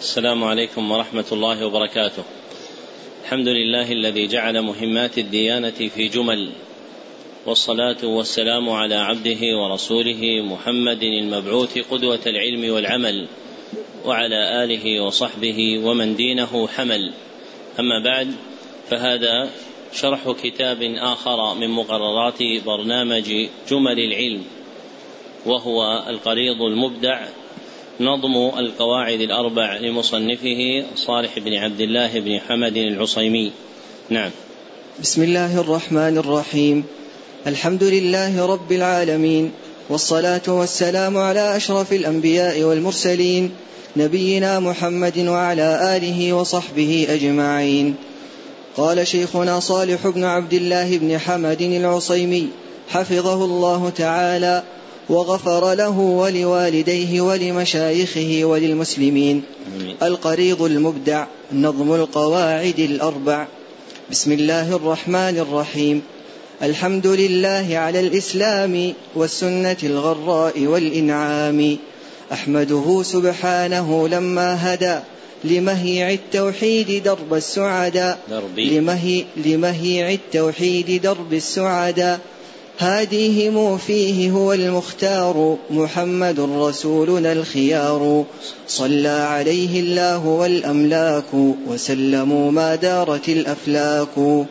السلام عليكم ورحمة الله وبركاته. الحمد لله الذي جعل مهمات الديانة في جمل والصلاة والسلام على عبده ورسوله محمد المبعوث قدوة العلم والعمل وعلى آله وصحبه ومن دينه حمل. أما بعد فهذا شرح كتاب آخر من مقررات برنامج جمل العلم وهو القريض المبدع نظم القواعد الأربع لمصنفه صالح بن عبد الله بن حمد العصيمي. نعم. بسم الله الرحمن الرحيم. الحمد لله رب العالمين والصلاة والسلام على أشرف الأنبياء والمرسلين نبينا محمد وعلى آله وصحبه أجمعين. قال شيخنا صالح بن عبد الله بن حمد العصيمي حفظه الله تعالى وغفر له ولوالديه ولمشايخه وللمسلمين. القريض المبدع نظم القواعد الأربع. بسم الله الرحمن الرحيم. الحمد لله على الإسلام والسنة الغراء والإنعام. أحمده سبحانه لما هدى لمهيع التوحيد درب السعداء. لمهي لمهيع التوحيد درب السعداء. هاديهم فيه هو المختار محمد رسولنا الخيار. صلى عليه الله والأملاك وسلموا ما دارت الأفلاك.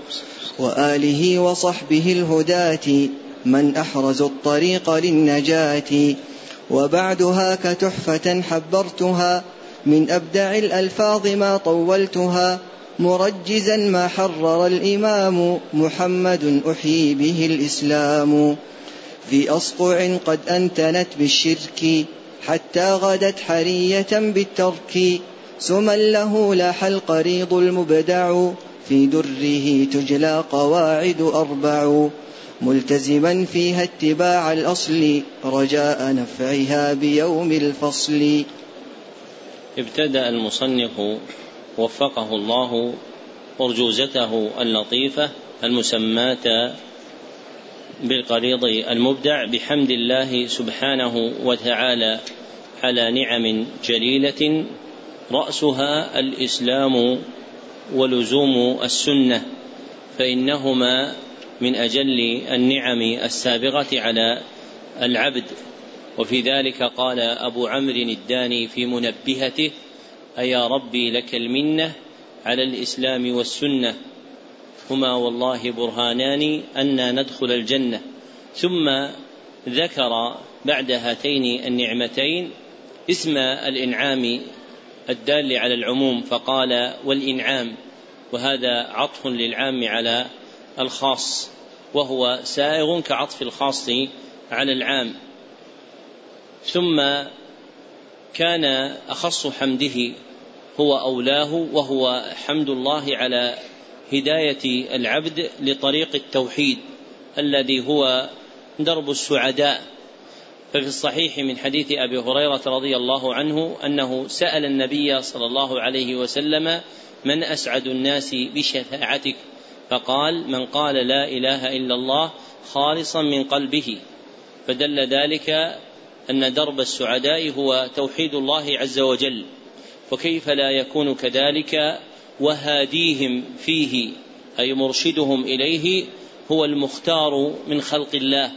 وآله وصحبه الهداة من أحرزوا الطريق للنجاة. وبعدها كتحفة حبرتها من أبدع الألفاظ ما طولتها. مرجزا ما حرر الإمام محمد أحيي به الإسلام. في أصقع قد أنتنت بالشرك حتى غدت حرية بالترك. سما له لاح القريض المبدع في دره تجلى قواعد أربع. ملتزما فيها اتباع الأصل رجاء نفعها بيوم الفصل. ابتدأ المصنف وفقه الله أرجوزته اللطيفة المسماة بالقريض المبدع بحمد الله سبحانه وتعالى على نعم جليلة رأسها الإسلام ولزوم السنة فإنهما من أجل النعم السابغة على العبد. وفي ذلك قال أبو عمرو الداني في منبهته أيا ربي لك المنة على الإسلام والسنة. هما والله برهانان أن ندخل الجنة. ثم ذكر بعد هاتين النعمتين اسم الإنعام الدال على العموم فقال والإنعام وهذا عطف للعام على الخاص وهو سائغ كعطف الخاص على العام. ثم كان أخص حمده هو أولاه وهو حمد الله على هداية العبد لطريق التوحيد الذي هو درب السعداء. ففي الصحيح من حديث أبي هريرة رضي الله عنه أنه سأل النبي صلى الله عليه وسلم من أسعد الناس بشفاعتك؟ فقال من قال لا إله إلا الله خالصا من قلبه. فدل ذلك أن درب السعداء هو توحيد الله عز وجل وكيف لا يكون كذلك وهاديهم فيه أي مرشدهم إليه هو المختار من خلق الله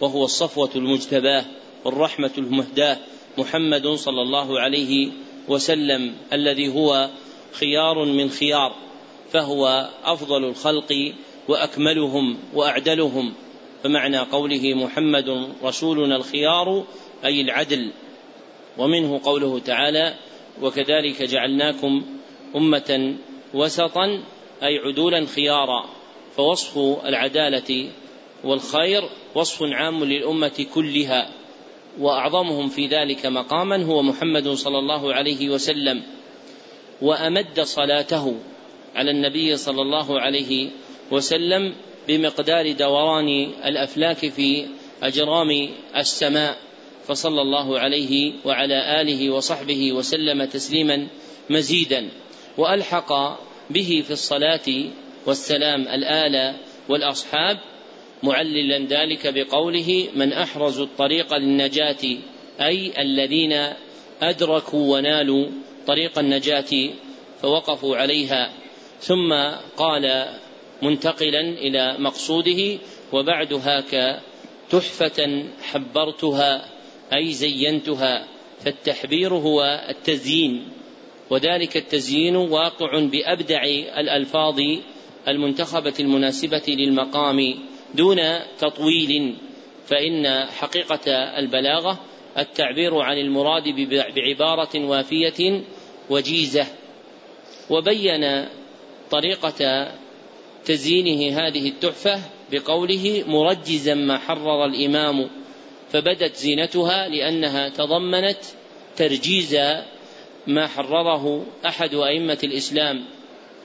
وهو الصفوة المجتباة والرحمة المهداة محمد صلى الله عليه وسلم الذي هو خيار من خيار فهو أفضل الخلق وأكملهم وأعدلهم فمعنى قوله محمد رسولنا الخيار أي العدل ومنه قوله تعالى وكذلك جعلناكم أمة وسطا أي عدولا خيارا فوصف العدالة والخير وصف عام للأمة كلها وأعظمهم في ذلك مقاما هو محمد صلى الله عليه وسلم وأمد صلاته على النبي صلى الله عليه وسلم بمقدار دوران الأفلاك في أجرام السماء. فصلى الله عليه وعلى آله وصحبه وسلم تسليما مزيدا وألحق به في الصلاة والسلام الآل والأصحاب معللا ذلك بقوله من احرزوا الطريق للنجاة أي الذين أدركوا ونالوا طريق النجاة فوقفوا عليها. ثم قال منتقلا إلى مقصوده وبعد هاك تحفة حبرتها أي زينتها فالتحبير هو التزيين وذلك التزيين واقع بأبدع الألفاظ المنتخبة المناسبة للمقام دون تطويل فإن حقيقة البلاغة التعبير عن المراد بعبارة وافية وجيزة. وبين طريقة تزيينه هذه التحفة بقوله مرجزا ما حرر الإمام فبدت زينتها لأنها تضمنت ترجيز ما حرره أحد أئمة الإسلام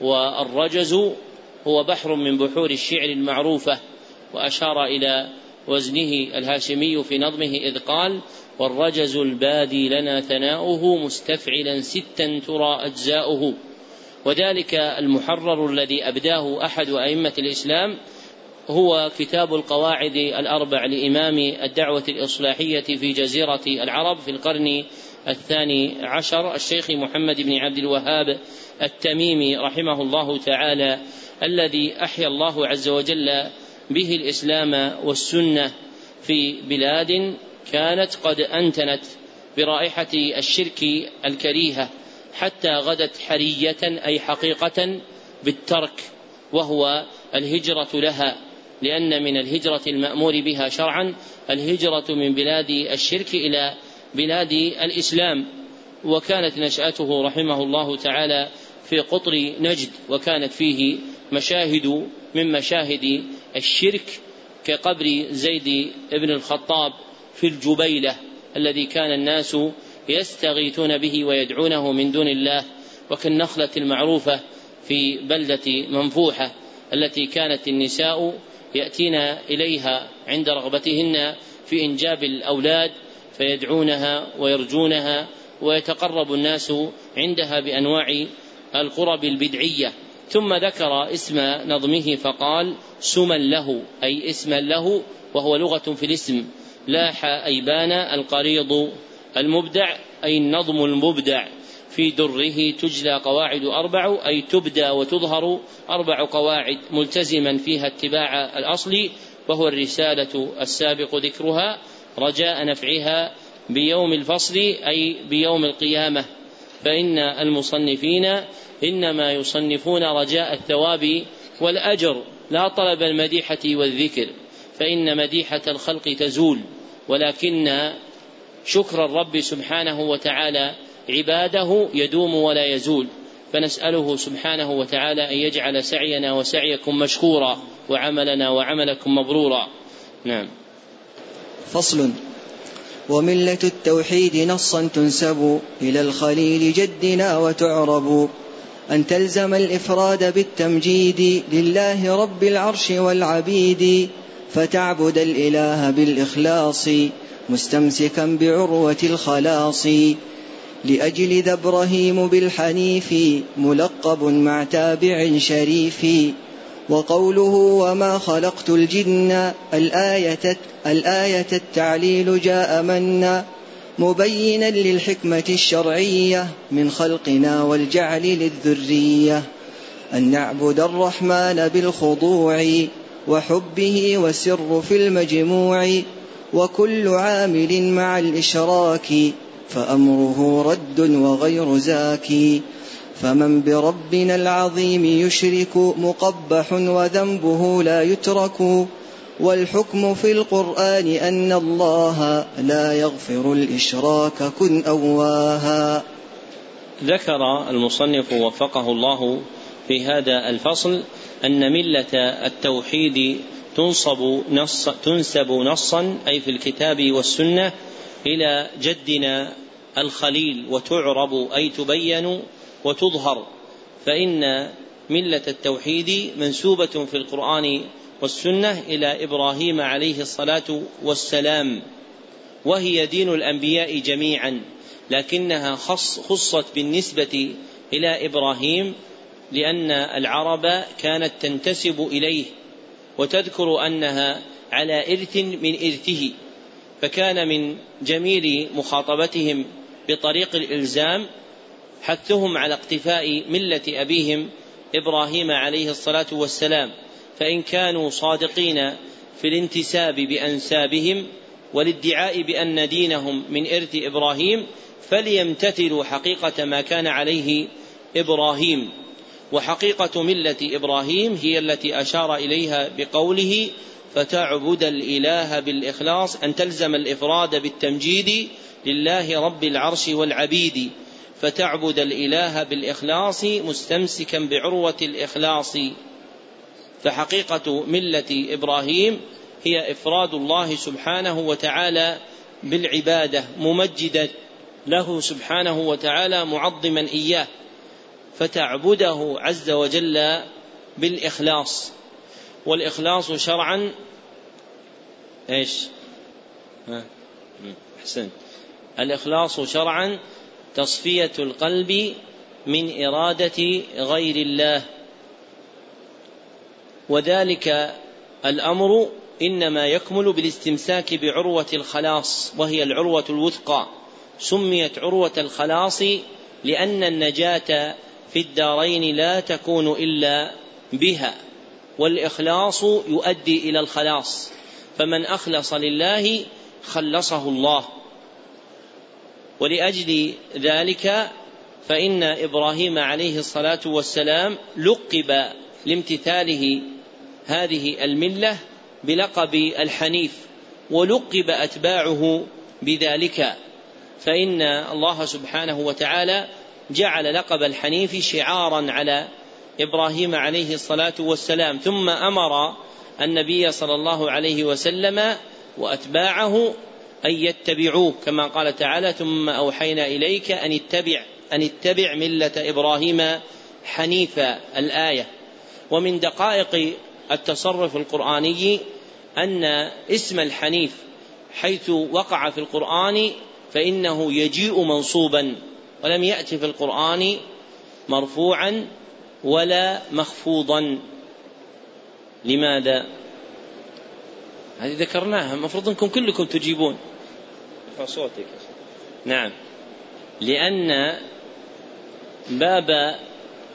والرجز هو بحر من بحور الشعر المعروفة وأشار إلى وزنه الهاشمي في نظمه إذ قال والرجز البادي لنا ثناؤه مستفعلا ستا ترى أجزاؤه وذلك المحرر الذي أبداه أحد أئمة الإسلام هو كتاب القواعد الأربع لإمام الدعوة الإصلاحية في جزيرة العرب في القرن الثاني عشر الشيخ محمد بن عبد الوهاب التميمي رحمه الله تعالى الذي أحيا الله عز وجل به الإسلام والسنة في بلاد كانت قد أنتنت برائحة الشرك الكريهة حتى غدت حرية أي حقيقة بالترك وهو الهجرة لها. لأن من الهجرة المأمور بها شرعا الهجرة من بلاد الشرك إلى بلاد الإسلام وكانت نشأته رحمه الله تعالى في قطر نجد وكانت فيه مشاهد من مشاهد الشرك كقبر زيد بن الخطاب في الجبيلة الذي كان الناس يستغيثون به ويدعونه من دون الله وكالنخلة المعروفة في بلدة منفوحة التي كانت النساء يأتين إليها عند رغبتهن في إنجاب الأولاد فيدعونها ويرجونها ويتقرب الناس عندها بأنواع القرب البدعية. ثم ذكر اسم نظمه فقال سما له أي اسما له وهو لغة في الاسم. لاح أي بان القريض المبدع أي النظم المبدع. في دره تجلى قواعد أربع أي تبدى وتظهر أربع قواعد ملتزما فيها اتباع الأصل وهو الرسالة السابق ذكرها رجاء نفعها بيوم الفصل أي بيوم القيامة. فإن المصنفين إنما يصنفون رجاء الثواب والأجر لا طلب المديحة والذكر فإن مديحة الخلق تزول ولكن شكر الرب سبحانه وتعالى عباده يدوم ولا يزول. فنسأله سبحانه وتعالى أن يجعل سعينا وسعيكم مشكورا وعملنا وعملكم مبرورا. نعم. فصل. وملة التوحيد نصا تنسب إلى الخليل جدنا وتعرب. أن تلزم الإفراد بالتمجيد لله رب العرش والعبيد فتعبد الإله بالإخلاص مستمسكا بعروة الخلاص. لأجل ذا إبراهيم بالحنيف ملقب مع تابع شريف. وقوله وما خلقت الجن الآية الآية التعليل جاء منا مبينا للحكمة الشرعية من خلقنا والجعل للذرية. أن نعبد الرحمن بالخضوع وحبه وسر في المجموع وكل عامل مع الإشراك فأمره رد وغير زاكي فمن بربنا العظيم يشرك مقبح وذنبه لا يترك والحكم في القرآن أن الله لا يغفر الإشراك كن أواها. ذكر المصنف وفقه الله في هذا الفصل أن ملة التوحيد تنصب نص تنسب نصا أي في الكتاب والسنة إلى جدنا الخليل وتعرب أي تبين وتظهر فإن ملة التوحيد منسوبة في القرآن والسنة إلى إبراهيم عليه الصلاة والسلام وهي دين الأنبياء جميعا لكنها خص خصت بالنسبة إلى إبراهيم لأن العرب كانت تنتسب إليه وتذكر أنها على إرث من إرثه. فكان من جميل مخاطبتهم بطريق الإلزام حثهم على اقتفاء ملة أبيهم إبراهيم عليه الصلاة والسلام. فإن كانوا صادقين في الانتساب بأنسابهم والادعاء بأن دينهم من إرث إبراهيم فليمتثلوا حقيقة ما كان عليه إبراهيم. وحقيقة ملة إبراهيم هي التي أشار إليها بقوله فتعبد الإله بالإخلاص أن تلزم الإفراد بالتمجيد لله رب العرش والعبيد. فتعبد الإله بالإخلاص مستمسكا بعروة الإخلاص. فحقيقة ملة إبراهيم هي إفراد الله سبحانه وتعالى بالعبادة ممجدا له سبحانه وتعالى معظما إياه. فتعبده عز وجل بالإخلاص. والإخلاص شرعا إيش؟ ها؟ أحسنت. الإخلاص شرعا تصفية القلب من إرادة غير الله. وذلك الأمر إنما يكمل بالاستمساك بعروة الخلاص وهي العروة الوثقى. سميت عروة الخلاص لأن النجاة في الدارين لا تكون إلا بها. والإخلاص يؤدي إلى الخلاص. فمن أخلص لله خلصه الله. ولأجل ذلك فإن إبراهيم عليه الصلاة والسلام لقب لامتثاله هذه الملة بلقب الحنيف ولقب أتباعه بذلك. فإن الله سبحانه وتعالى جعل لقب الحنيف شعارا على إبراهيم عليه الصلاة والسلام ثم أمر النبي صلى الله عليه وسلم وأتباعه أن يتبعوه كما قال تعالى ثم أوحينا إليك أن اتبع أن اتبع ملة إبراهيم حنيفا. الآية. ومن دقائق التصرف القرآني أن اسم الحنيف حيث وقع في القرآن فإنه يجيء منصوبا ولم يأتي في القرآن مرفوعا ولا مخفوضا. لماذا؟ هذه ذكرناها المفروض أنكم كلكم تجيبون. صوتك نعم. لأن باب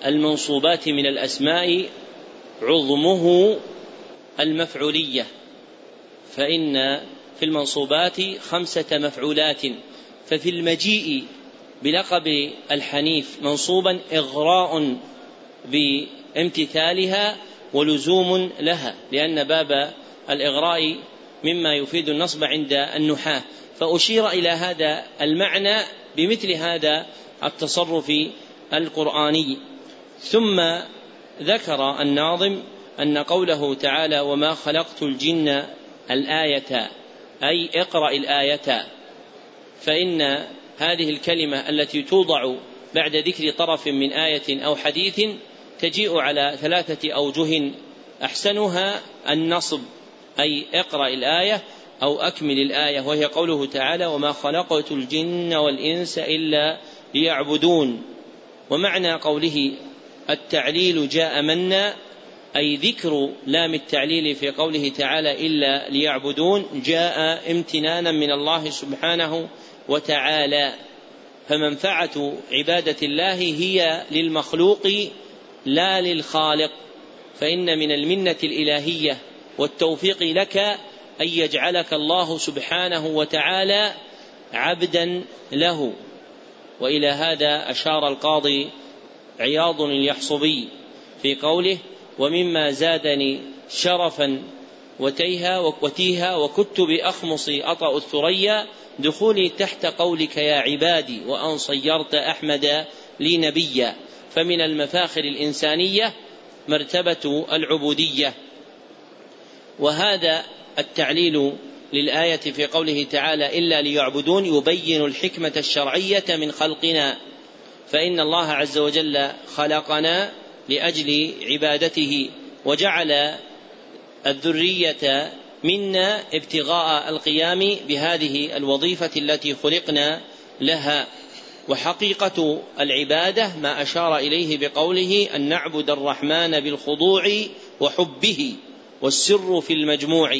المنصوبات من الأسماء عظمه المفعولية فإن في المنصوبات خمسة مفعولات. ففي المجيء بلقب الحنيف منصوبا إغراء. بامتثالها ولزوم لها لأن باب الإغراء مما يفيد النصب عند النحاة. فأشير إلى هذا المعنى بمثل هذا التصرف القرآني. ثم ذكر الناظم أن قوله تعالى وما خلقت الجن الآية أي اقرأ الآية فإن هذه الكلمة التي توضع بعد ذكر طرف من آية أو حديث تجيء على ثلاثة أوجه أحسنها النصب أي اقرأ الآية أو أكمل الآية وهي قوله تعالى وما خلقت الجن والإنس إلا ليعبدون ومعنى قوله التعليل جاء منا أي ذكر لام التعليل في قوله تعالى إلا ليعبدون جاء امتنانا من الله سبحانه وتعالى. فمنفعة عبادة الله هي للمخلوق لا للخالق فإن من المنة الإلهية والتوفيق لك أن يجعلك الله سبحانه وتعالى عبدا له. وإلى هذا أشار القاضي عياض اليحصبي في قوله ومما زادني شرفا وتيها وتيها وكدت بأخمص أطأ الثريا دخولي تحت قولك يا عبادي وأن صيرت أحمد لي نبيا. فمن المفاخر الإنسانية مرتبة العبودية. وهذا التعليل للآية في قوله تعالى إلا ليعبدون يبين الحكمة الشرعية من خلقنا. فإن الله عز وجل خلقنا لأجل عبادته وجعل الذرية منا ابتغاء القيام بهذه الوظيفة التي خلقنا لها. وحقيقة العبادة ما أشار إليه بقوله أن نعبد الرحمن بالخضوع وحبه والسر في المجموع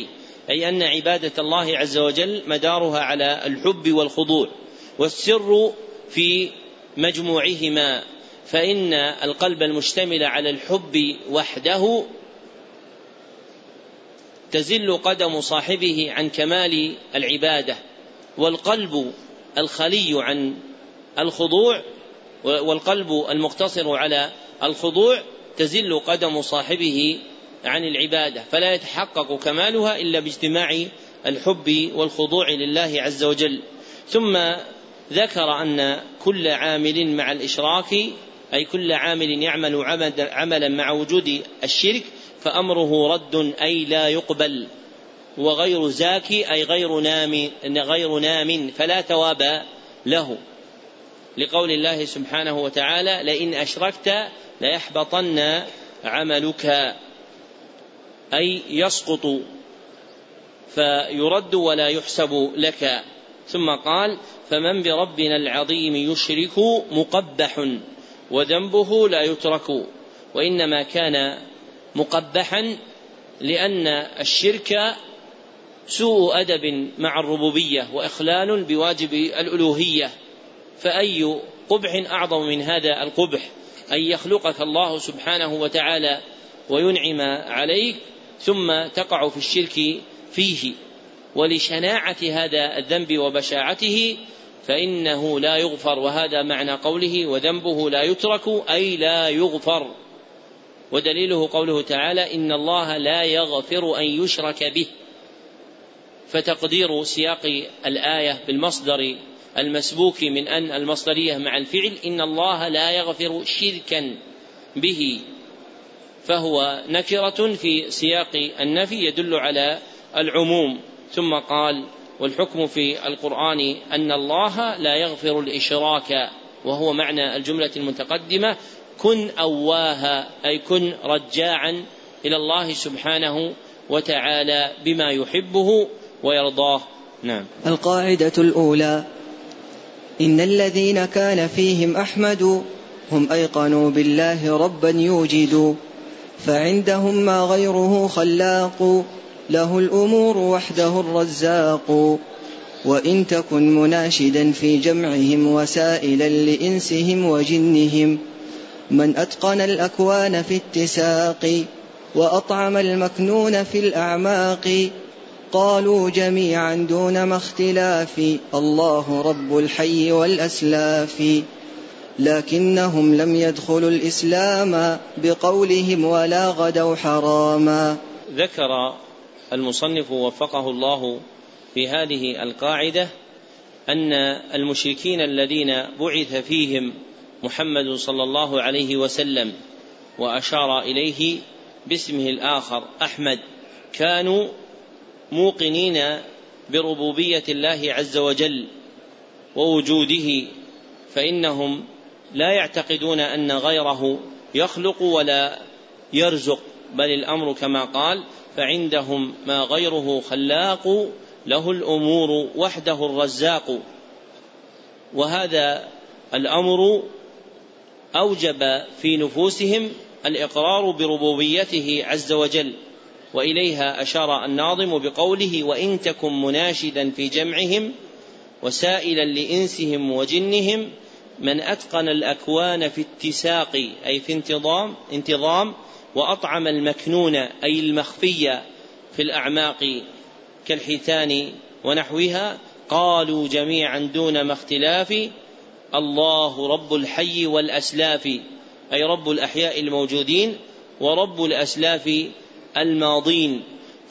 أي أن عبادة الله عز وجل مدارها على الحب والخضوع والسر في مجموعهما فإن القلب المشتمل على الحب وحده تزل قدم صاحبه عن كمال العبادة والقلب الخلي عن الخضوع والقلب المقتصر على الخضوع تزل قدم صاحبه عن العبادة فلا يتحقق كمالها إلا باجتماع الحب والخضوع لله عز وجل. ثم ذكر أن كل عامل مع الإشراك أي كل عامل يعمل عملا مع وجود الشرك فأمره رد أي لا يقبل. وغير زاكي أي غير نام غير نام فلا ثواب له. لقول الله سبحانه وتعالى لئن أشركت ليحبطن عملك. أي يسقط فيرد ولا يحسب لك. ثم قال فمن بربنا العظيم يشرك مقبح وذنبه لا يترك. وإنما كان مقبحا لأن الشرك سوء أدب مع الربوبية وإخلال بواجب الألوهية. فأي قبح أعظم من هذا القبح؟ أن يخلقك الله سبحانه وتعالى وينعم عليك ثم تقع في الشرك فيه. ولشناعة هذا الذنب وبشاعته فإنه لا يغفر وهذا معنى قوله وذنبه لا يترك أي لا يغفر. ودليله قوله تعالى إن الله لا يغفر أن يشرك به. فتقدير سياق الآية بالمصدر المسبوك من أن المصدرية مع الفعل إن الله لا يغفر شركا به فهو نكرة في سياق النفي يدل على العموم. ثم قال والحكم في القرآن أن الله لا يغفر الإشراك وهو معنى الجملة المتقدمة كن أواها أي كن رجاعا إلى الله سبحانه وتعالى بما يحبه ويرضاه. نعم. القاعدة الأولى إن الذين كان فيهم أحمد هم أيقنوا بالله ربا يوجد فعندهم ما غيره خلاق له الأمور وحده الرزاق. وإن تكن مناشدا في جمعهم وسائلا لإنسهم وجنهم من أتقن الأكوان في اتساق وأطعم المكنون في الأعماق. قالوا جميعا دون ما اختلاف. الله رب الحي والأسلاف. لكنهم لم يدخلوا الإسلام بقولهم ولا غدوا حراما. ذكر المصنف وفقه الله في هذه القاعدة أن المشركين الذين بعث فيهم محمد صلى الله عليه وسلم وأشار إليه باسمه الآخر أحمد كانوا موقنين بربوبية الله عز وجل ووجوده فإنهم لا يعتقدون أن غيره يخلق ولا يرزق بل الأمر كما قال فعندهم ما غيره خلاق له الأمور وحده الرزاق. وهذا الأمر أوجب في نفوسهم الإقرار بربوبيته عز وجل. وإليها أشار الناظم بقوله وإن تكن مناشدا في جمعهم وسائلا لإنسهم وجنهم من أتقن الأكوان في اتساق أي في انتظام انتظام وأطعم المكنون أي المخفي في الأعماق كالحيتان ونحوها قالوا جميعا دون ما اختلاف الله رب الحي والأسلاف أي رب الأحياء الموجودين ورب الأسلاف الماضين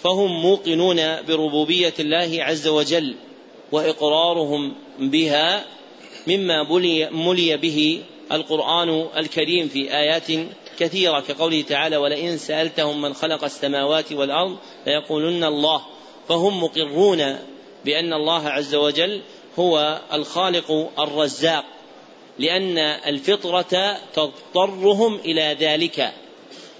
فهم موقنون بربوبية الله عز وجل وإقرارهم بها مما بلي ملي به القرآن الكريم في آيات كثيرة كقوله تعالى ولئن سألتهم من خلق السماوات والأرض ليقولن الله فهم مقرون بأن الله عز وجل هو الخالق الرزاق لأن الفطرة تضطرهم إلى ذلك.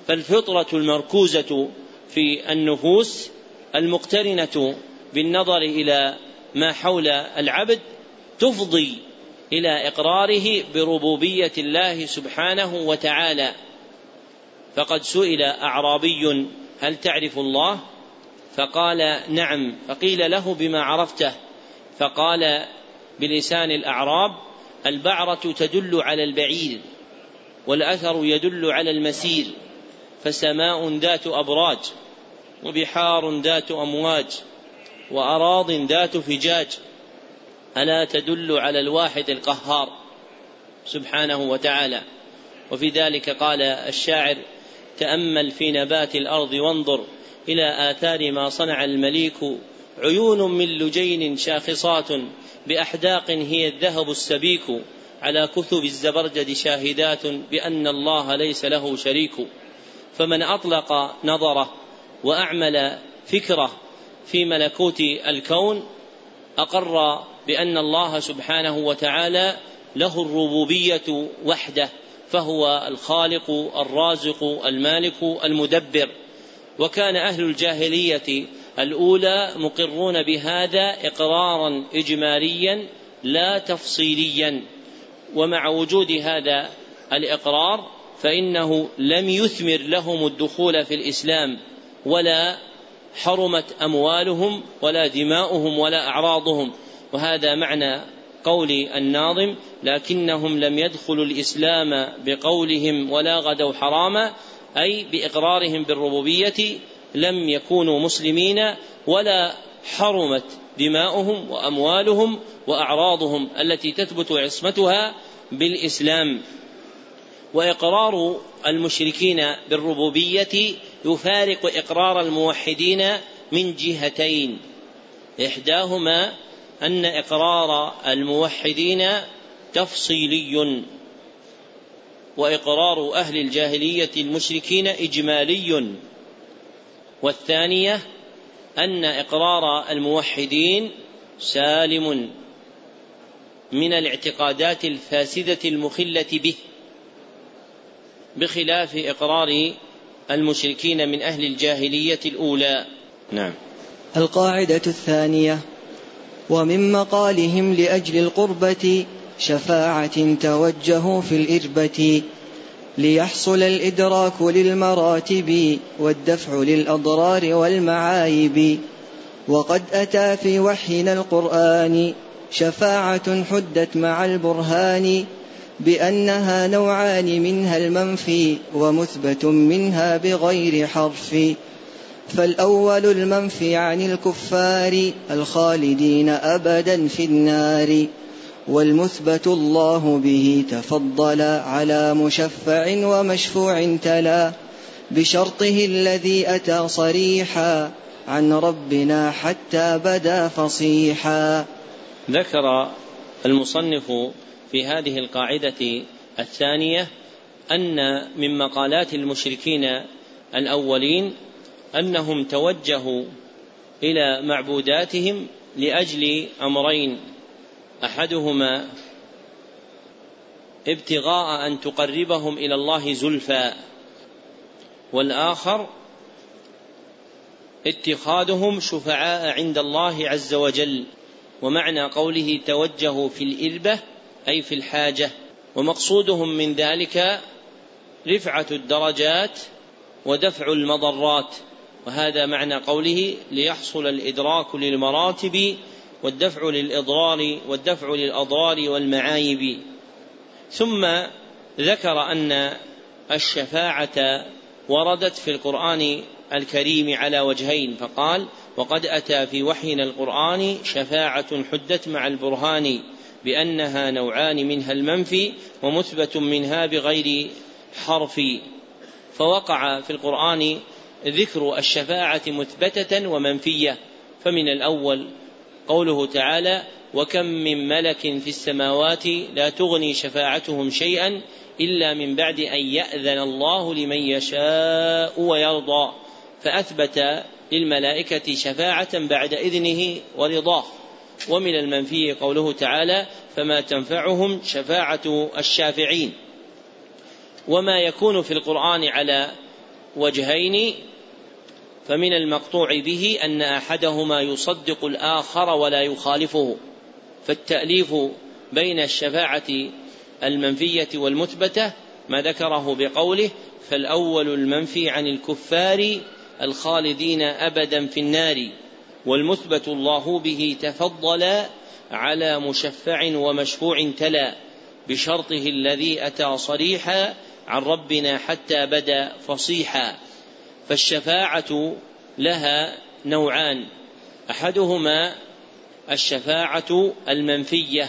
فالفطرة المركوزة في النفوس المقترنة بالنظر إلى ما حول العبد تفضي إلى إقراره بربوبية الله سبحانه وتعالى. فقد سئل أعرابي هل تعرف الله؟ فقال نعم. فقيل له بما عرفته. فقال بلسان الأعراب البعرة تدل على البعير والأثر يدل على المسير. فسماء ذات أبراج وبحار ذات أمواج وأراض ذات فجاج ألا تدل على الواحد القهار سبحانه وتعالى. وفي ذلك قال الشاعر تأمل في نبات الأرض وانظر إلى آثار ما صنع المليك عيون من لجين شاخصات بأحداق هي الذهب السبيك على كثب الزبرجد شاهدات بأن الله ليس له شريك. فمن أطلق نظره وأعمل فكره في ملكوت الكون أقر بأن الله سبحانه وتعالى له الربوبية وحده فهو الخالق الرازق المالك المدبر. وكان أهل الجاهلية الأولى مقرون بهذا إقرارا إجماليا لا تفصيليا ومع وجود هذا الإقرار فإنه لم يثمر لهم الدخول في الإسلام ولا حرمت أموالهم ولا دماؤهم ولا أعراضهم. وهذا معنى قول الناظم لكنهم لم يدخلوا الإسلام بقولهم ولا غدوا حراما أي بإقرارهم بالربوبية لم يكونوا مسلمين ولا حرمت دماؤهم وأموالهم وأعراضهم التي تثبت عصمتها بالإسلام. وإقرار المشركين بالربوبية يفارق إقرار الموحدين من جهتين. إحداهما أن إقرار الموحدين تفصيلي وإقرار أهل الجاهلية المشركين إجمالي. والثانية أن إقرار الموحدين سالم من الاعتقادات الفاسدة المخلة به. بخلاف إقرار المشركين من أهل الجاهلية الأولى. نعم. القاعدة الثانية ومن مقالهم لأجل القربة شفاعة توجهوا في الإربة ليحصل الإدراك للمراتب والدفع للأضرار والمعايب. وقد أتى في وحينا القرآن شفاعة حدت مع البرهان بأنها نوعان منها المنفي ومثبت منها بغير حرف. فالأول المنفي عن الكفار الخالدين أبدا في النار والمثبت الله به تفضل على مشفع ومشفوع تلا بشرطه الذي أتى صريحا عن ربنا حتى بدا فصيحا. ذكر المصنف في هذه القاعدة الثانية أن من مقالات المشركين الأولين أنهم توجهوا إلى معبوداتهم لأجل أمرين أحدهما ابتغاء أن تقربهم إلى الله زلفى والآخر اتخاذهم شفعاء عند الله عز وجل ومعنى قوله توجهوا في الإربة أي في الحاجة ومقصودهم من ذلك رفعة الدرجات ودفع المضرات وهذا معنى قوله ليحصل الإدراك للمراتب والدفع للإضرار والدفع للأضرار والمعايب. ثم ذكر أن الشفاعة وردت في القرآن الكريم على وجهين فقال وقد أتى في وحينا القرآن شفاعة حدت مع البرهان. بأنها نوعان منها المنفي ومثبت منها بغير حرف. فوقع في القرآن ذكر الشفاعة مثبتة ومنفية. فمن الأول قوله تعالى وكم من ملك في السماوات لا تغني شفاعتهم شيئا إلا من بعد أن يأذن الله لمن يشاء ويرضى فأثبت للملائكة شفاعة بعد إذنه ورضاه. ومن المنفي قوله تعالى فما تنفعهم شفاعة الشافعين. وما يكون في القرآن على وجهين فمن المقطوع به أن أحدهما يصدق الآخر ولا يخالفه فالتأليف بين الشفاعة المنفية والمثبتة ما ذكره بقوله فالأول المنفي عن الكفار الخالدين أبدا في النار. والمثبت الله به تفضل على مشفع ومشفوع تلا بشرطه الذي أتى صريحا عن ربنا حتى بدا فصيحا. فالشفاعة لها نوعان. أحدهما الشفاعة المنفية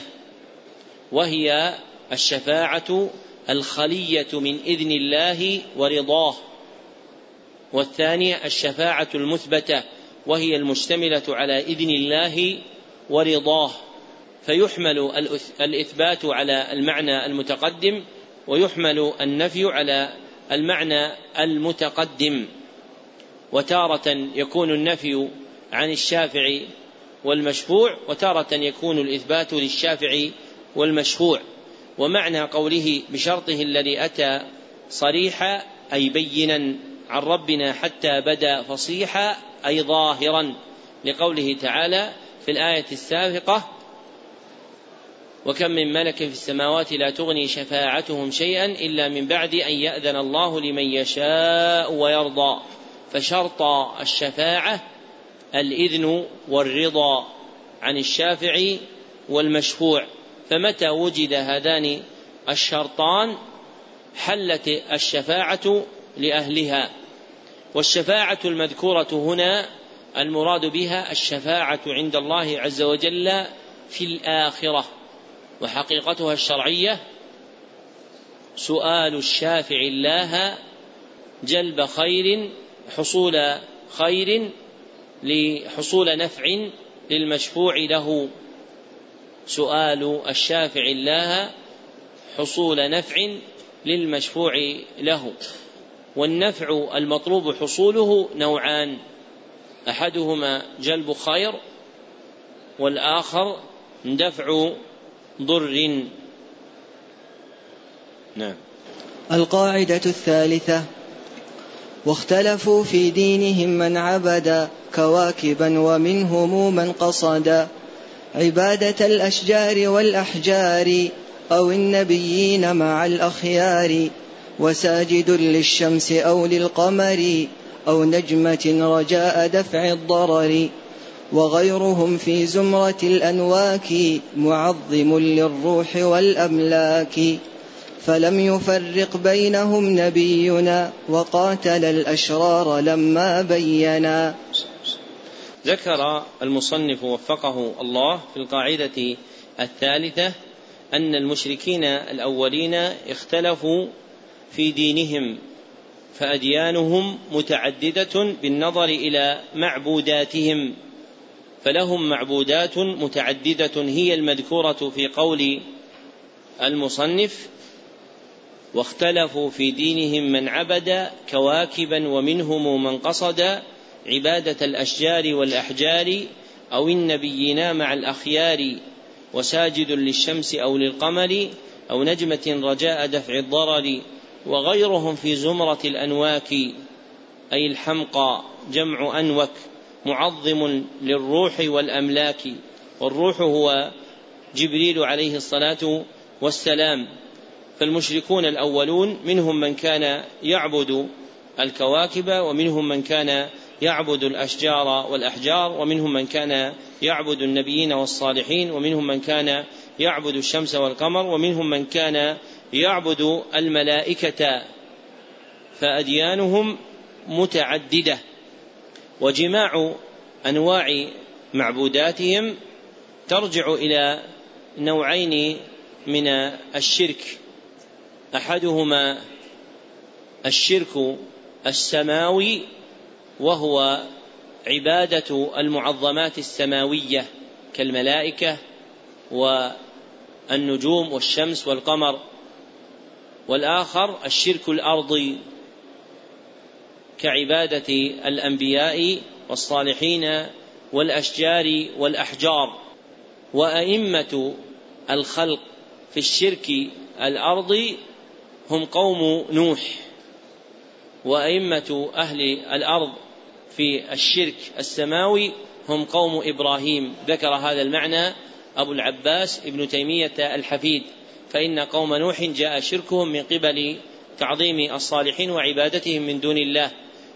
وهي الشفاعة الخلية من إذن الله ورضاه. والثانية الشفاعة المثبتة وهي المشتملة على إذن الله ورضاه فيحمل الإثبات على المعنى المتقدم ويحمل النفي على المعنى المتقدم. وتارة يكون النفي عن الشافع والمشفوع وتارة يكون الإثبات للشافع والمشفوع. ومعنى قوله بشرطه الذي أتى صريحا أي بينا عن ربنا حتى بدا فصيحا أي ظاهرا لقوله تعالى في الآية السابقة وكم من ملك في السماوات لا تغني شفاعتهم شيئا إلا من بعد أن يأذن الله لمن يشاء ويرضى فشرط الشفاعة الإذن والرضا عن الشافع والمشفوع. فمتى وجد هذان الشرطان؟ حلت الشفاعة لأهلها. والشفاعة المذكورة هنا المراد بها الشفاعة عند الله عز وجل في الآخرة وحقيقتها الشرعية سؤال الشافع الله جلب خير حصول خير لحصول نفع للمشفوع له. سؤال الشافع الله حصول نفع للمشفوع له. والنفع المطلوب حصوله نوعان أحدهما جلب خير والآخر دفع ضر. نعم. القاعدة الثالثة واختلفوا في دينهم من عبد كواكبا ومنهم من قصد. عبادة الأشجار والأحجار أو النبيين مع الأخيار. وساجد للشمس أو للقمر أو نجمة رجاء دفع الضرر. وغيرهم في زمرة الأنواك معظم للروح والأملاك. فلم يفرق بينهم نبينا وقاتل الأشرار لما بينا. ذكر المصنف وفقه الله في القاعدة الثالثة أن المشركين الأولين اختلفوا في دينهم فأديانهم متعددة بالنظر إلى معبوداتهم فلهم معبودات متعددة هي المذكورة في قول المصنف واختلفوا في دينهم من عبد كواكبا ومنهم من قصد عبادة الأشجار والأحجار أو النبيين مع الأخيار وساجد للشمس أو للقمر أو نجمة رجاء دفع الضرر. وغيرهم في زمرة الأنواك أي الحمقى جمع أنوك معظم للروح والأملاك. والروح هو جبريل عليه الصلاة والسلام. فالمشركون الأولون منهم من كان يعبد الكواكب ومنهم من كان يعبد الأشجار والأحجار ومنهم من كان يعبد النبيين والصالحين ومنهم من كان يعبد الشمس والقمر ومنهم من كان يعبد الملائكة فأديانهم متعددة وجماع أنواع معبوداتهم ترجع إلى نوعين من الشرك. أحدهما الشرك السماوي وهو عبادة المعظمات السماوية كالملائكة والنجوم والشمس والقمر. والآخر الشرك الارضي كعبادة الأنبياء والصالحين والأشجار والأحجار. وأئمة الخلق في الشرك الأرضي هم قوم نوح. وأئمة أهل الأرض في الشرك السماوي هم قوم إبراهيم. ذكر هذا المعنى أبو العباس ابن تيمية الحفيد. فإن قوم نوح جاء شركهم من قبل تعظيم الصالحين وعبادتهم من دون الله.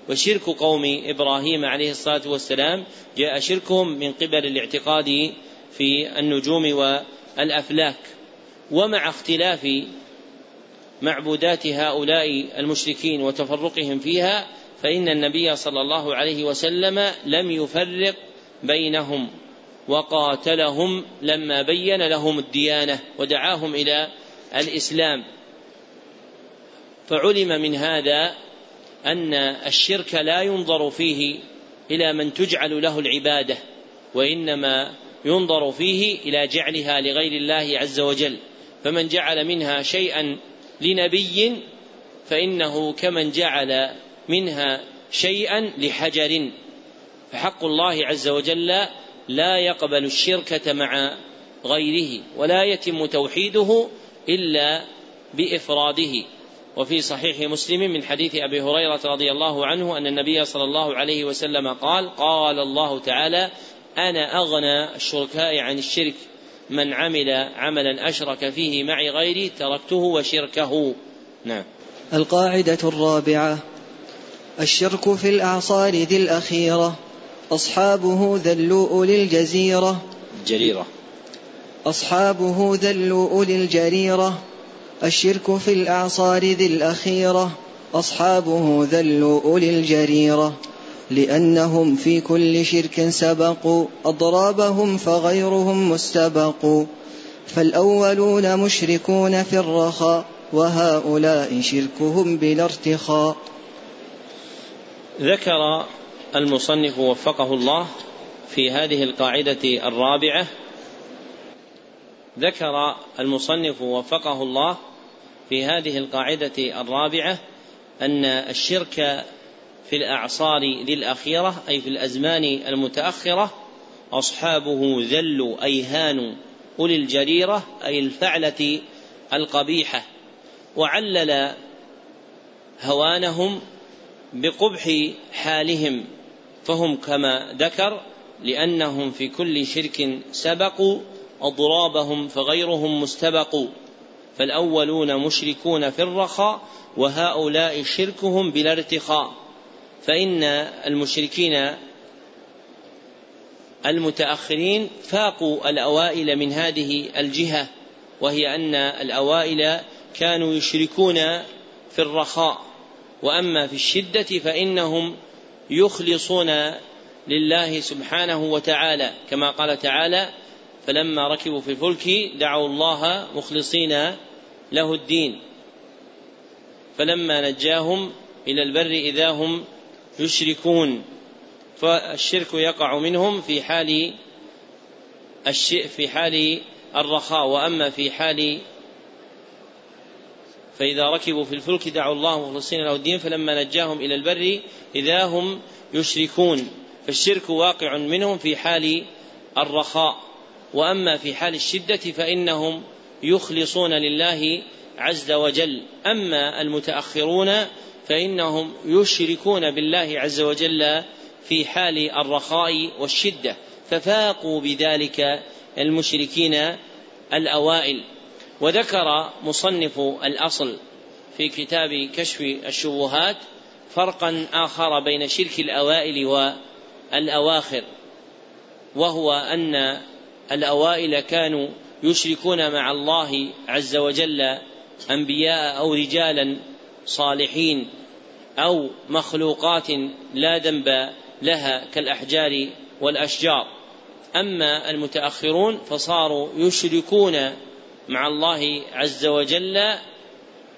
وشرك قوم إبراهيم عليه الصلاة والسلام جاء شركهم من قبل الاعتقاد في النجوم والأفلاك. ومع اختلاف معبودات هؤلاء المشركين وتفرقهم فيها فإن النبي صلى الله عليه وسلم لم يفرق بينهم. وقاتلهم لما بين لهم الديانة ودعاهم إلى الإسلام. فعلم من هذا أن الشرك لا ينظر فيه إلى من تجعل له العبادة وإنما ينظر فيه إلى جعلها لغير الله عز وجل. فمن جعل منها شيئا لنبي فإنه كمن جعل منها شيئا لحجر. فحق الله عز وجل لا يقبل الشركة مع غيره ولا يتم توحيده إلا بإفراده. وفي صحيح مسلم من حديث أبي هريرة رضي الله عنه أن النبي صلى الله عليه وسلم قال قال الله تعالى أنا أغنى الشركاء عن الشرك من عمل عملا أشرك فيه معي غيري تركته وشركه. نعم. القاعدة الرابعة الشرك في الأعصار ذي الأخيرة. أصحابه ذلوا أولي الجزيرة. جريرة أصحابه ذلوا أولي الجريرة. الشرك في الأعصار ذي الأخيرة. أصحابه ذلوا أولي الجريرة. لأنهم في كل شرك سبقوا. أضرابهم فغيرهم مستبق فالأولون مشركون في الرخاء. وهؤلاء شركهم بلا ارتخاء. ذكر المصنف وفقه الله في هذه القاعدة الرابعة. ذكر المصنف وفقه الله في هذه القاعدة الرابعة أن الشرك في الأعصار ذي الأخيرة أي في الأزمان المتأخرة أصحابه ذلوا أي هانوا أولي الجريرة أي الفعلة القبيحة وعلل هوانهم بقبح حالهم. فهم كما ذكر لأنهم في كل شرك سبقوا أضرابهم فغيرهم مستبق. فالأولون مشركون في الرخاء وهؤلاء شركهم بلا ارتخاء. فإن المشركين المتأخرين فاقوا الأوائل من هذه الجهة وهي أن الأوائل كانوا يشركون في الرخاء. وأما في الشدة فإنهم يخلصون لله سبحانه وتعالى. كما قال تعالى فلما ركبوا في الفلك دعوا الله مخلصين له الدين. فلما نجاهم إلى البر إذا هم يشركون. فالشرك يقع منهم في حال في حال الرخاء. وأما في حال فإذا ركبوا في الفلك دعوا الله مخلصين له الدين فلما نجاهم إلى البر إذا هم يشركون. فالشرك واقع منهم في حال الرخاء. وأما في حال الشدة فإنهم يخلصون لله عز وجل. أما المتأخرون فإنهم يشركون بالله عز وجل في حال الرخاء والشدة. ففاقوا بذلك المشركين الأوائل. وذكر مصنف الأصل في كتاب كشف الشبهات فرقا آخر بين شرك الأوائل والأواخر وهو أن الأوائل كانوا يشركون مع الله عز وجل أنبياء أو رجالا صالحين أو مخلوقات لا ذنب لها كالأحجار والأشجار. أما المتأخرون فصاروا يشركون مع الله عز وجل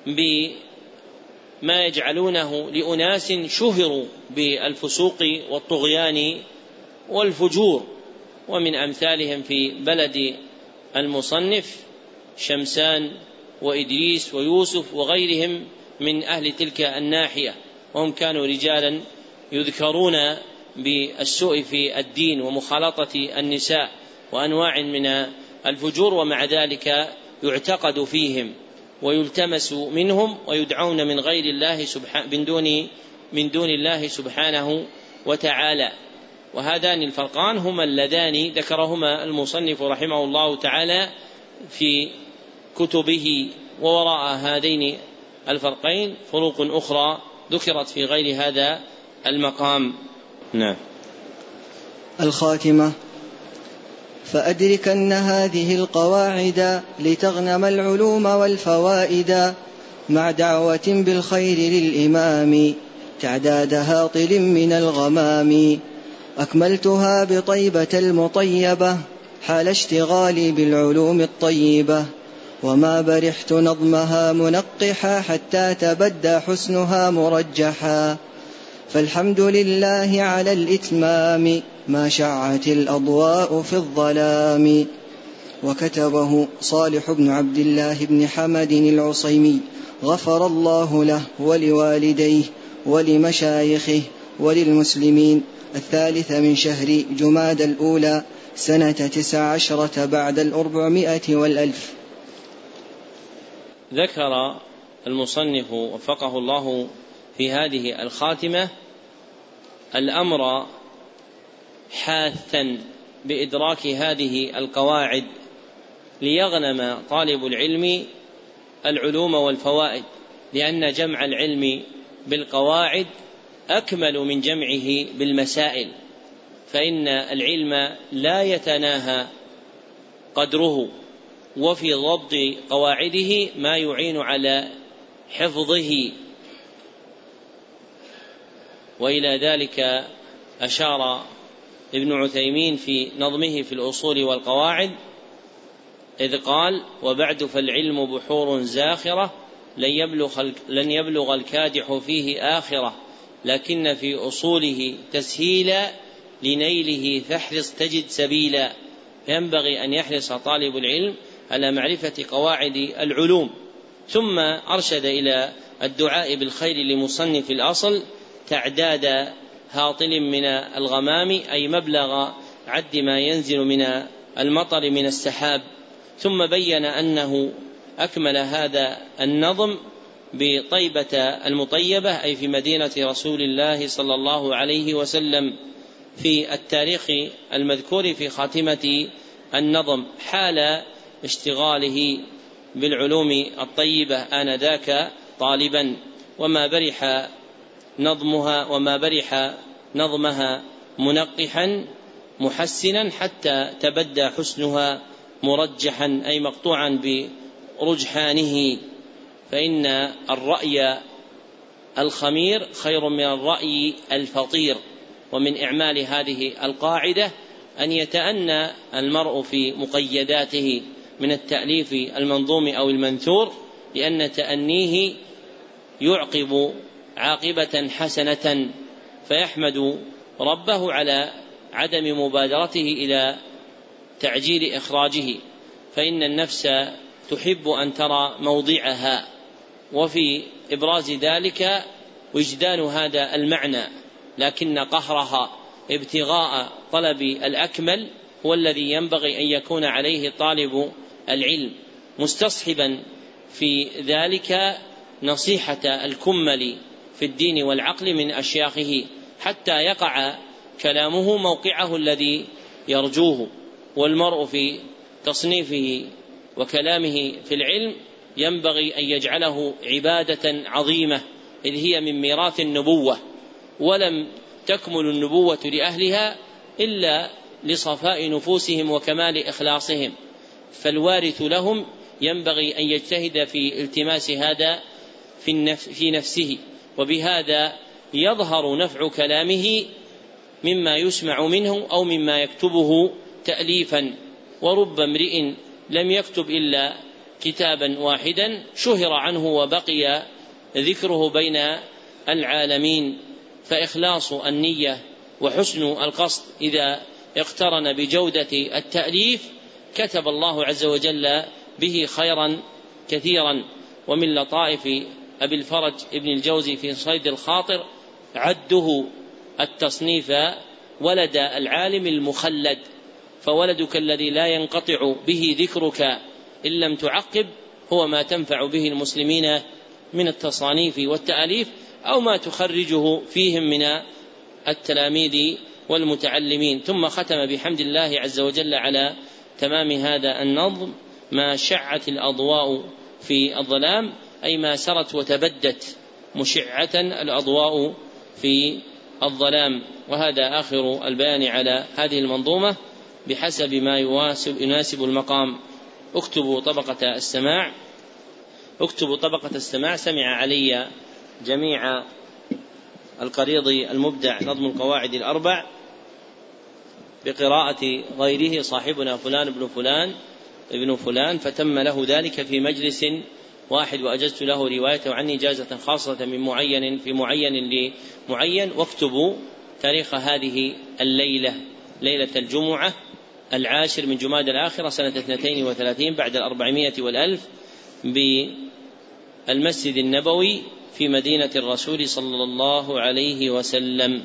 بما يجعلونه لأناس شهروا بالفسوق والطغيان والفجور ومن أمثالهم في بلد المصنف شمسان وإدريس ويوسف وغيرهم من أهل تلك الناحية. وهم كانوا رجالا يذكرون بالسوء في الدين ومخالطة النساء وأنواع من الفجور ومع ذلك يعتقد فيهم ويلتمس منهم ويدعون من غير الله سبحانه من دون من دون الله سبحانه وتعالى. وهذان الفرقان هما اللذان ذكرهما المصنف رحمه الله تعالى في كتبه ووراء هذين الفرقين. فروق أخرى ذكرت في غير هذا المقام. نعم. الخاتمة. فأدركن هذه القواعد لتغنم العلوم والفوائد مع دعوة بالخير للإمام تعداد هاطل من الغمام. أكملتها بطيبة المطيبة حال اشتغالي بالعلوم الطيبة وما برحت نظمها منقحا حتى تبدى حسنها مرجحا. فالحمد لله على الإتمام. ما شعت الأضواء في الظلام. وكتبه صالح بن عبد الله بن حمد العصيمي. غفر الله له ولوالديه ولمشايخه وللمسلمين. الثالث من شهر جماد الأولى سنة تسع عشرة بعد الأربعمائة والألف. ذكر المصنف وفقه الله في هذه الخاتمة الأمر حاثا بإدراك هذه القواعد ليغنم طالب العلم العلوم والفوائد لأن جمع العلم بالقواعد أكمل من جمعه بالمسائل فإن العلم لا يتناهى قدره وفي ضبط قواعده ما يعين على حفظه. وإلى ذلك أشار ابن عثيمين في نظمه في الأصول والقواعد إذ قال وبعد فالعلم بحور زاخرة لن يبلغ لن يبلغ الكادح فيه آخرة لكن في أصوله تسهيلا لنيله فاحرص تجد سبيلا. ينبغي أن يحرص طالب العلم على معرفة قواعد العلوم. ثم أرشد إلى الدعاء بالخير لمصنف الأصل تعداد هاطل من الغمام أي مبلغ عد ما ينزل من المطر من السحاب. ثم بين أنه أكمل هذا النظم بطيبة المطيبة أي في مدينة رسول الله صلى الله عليه وسلم في التاريخ المذكور في خاتمة النظم حال اشتغاله بالعلوم الطيبة آنذاك طالبا. وما برح نظمها وما برح نظمها منقحا محسنا حتى تبدى حسنها مرجحا أي مقطوعا برجحانه. فإن الرأي الخمير خير من الرأي الفطير ومن إعمال هذه القاعدة أن يتأنى المرء في مقيداته من التأليف المنظوم أو المنثور لأن تأنيه يعقب عاقبة حسنة فيحمد ربه على عدم مبادرته إلى تعجيل إخراجه. فإن النفس تحب أن ترى موضعها وفي إبراز ذلك وجدان هذا المعنى لكن قهرها ابتغاء طلب الأكمل هو الذي ينبغي أن يكون عليه طالب العلم. مستصحبا في ذلك نصيحة الكمل. في الدين والعقل من أشياخه حتى يقع كلامه موقعه الذي يرجوه والمرء في تصنيفه وكلامه في العلم ينبغي أن يجعله عبادة عظيمة إذ هي من ميراث النبوة ولم تكمل النبوة لأهلها إلا لصفاء نفوسهم وكمال إخلاصهم فالوارث لهم ينبغي أن يجتهد في التماس هذا في نفسه. وبهذا يظهر نفع كلامه مما يسمع منه أو مما يكتبه تاليفا. ورب امرئ لم يكتب إلا كتابا واحدا شهر عنه وبقي ذكره بين العالمين. فإخلاص النية وحسن القصد إذا اقترن بجودة التأليف كتب الله عز وجل به خيرا كثيرا. ومن لطائف أبي الفرج ابن الجوزي في صيد الخاطر عده التصنيف ولد العالم المخلد فولدك الذي لا ينقطع به ذكرك إن لم تعقب هو ما تنفع به المسلمين من التصانيف والتأليف أو ما تخرجه فيهم من التلاميذ والمتعلمين. ثم ختم بحمد الله عز وجل على تمام هذا النظم ما شعت الأضواء في الظلام. أي ما سرت وتبدت مشعة الأضواء في الظلام. وهذا آخر البيان على هذه المنظومة بحسب ما يواسب يناسب المقام. اكتبوا طبقة السماع. اكتبوا طبقة السماع. سمع علي جميع القريض المبدع نظم القواعد الأربع بقراءة غيره صاحبنا فلان بن فلان ابن فلان فتم له ذلك في مجلس واحد وأجزت له روايته عني إجازة خاصة من معين في معين لمعين واكتبوا تاريخ هذه الليلة ليلة الجمعة العاشر من جماد الآخرة سنة اثنتين وثلاثين بعد الأربعمائة والألف بالمسجد النبوي في مدينة الرسول صلى الله عليه وسلم.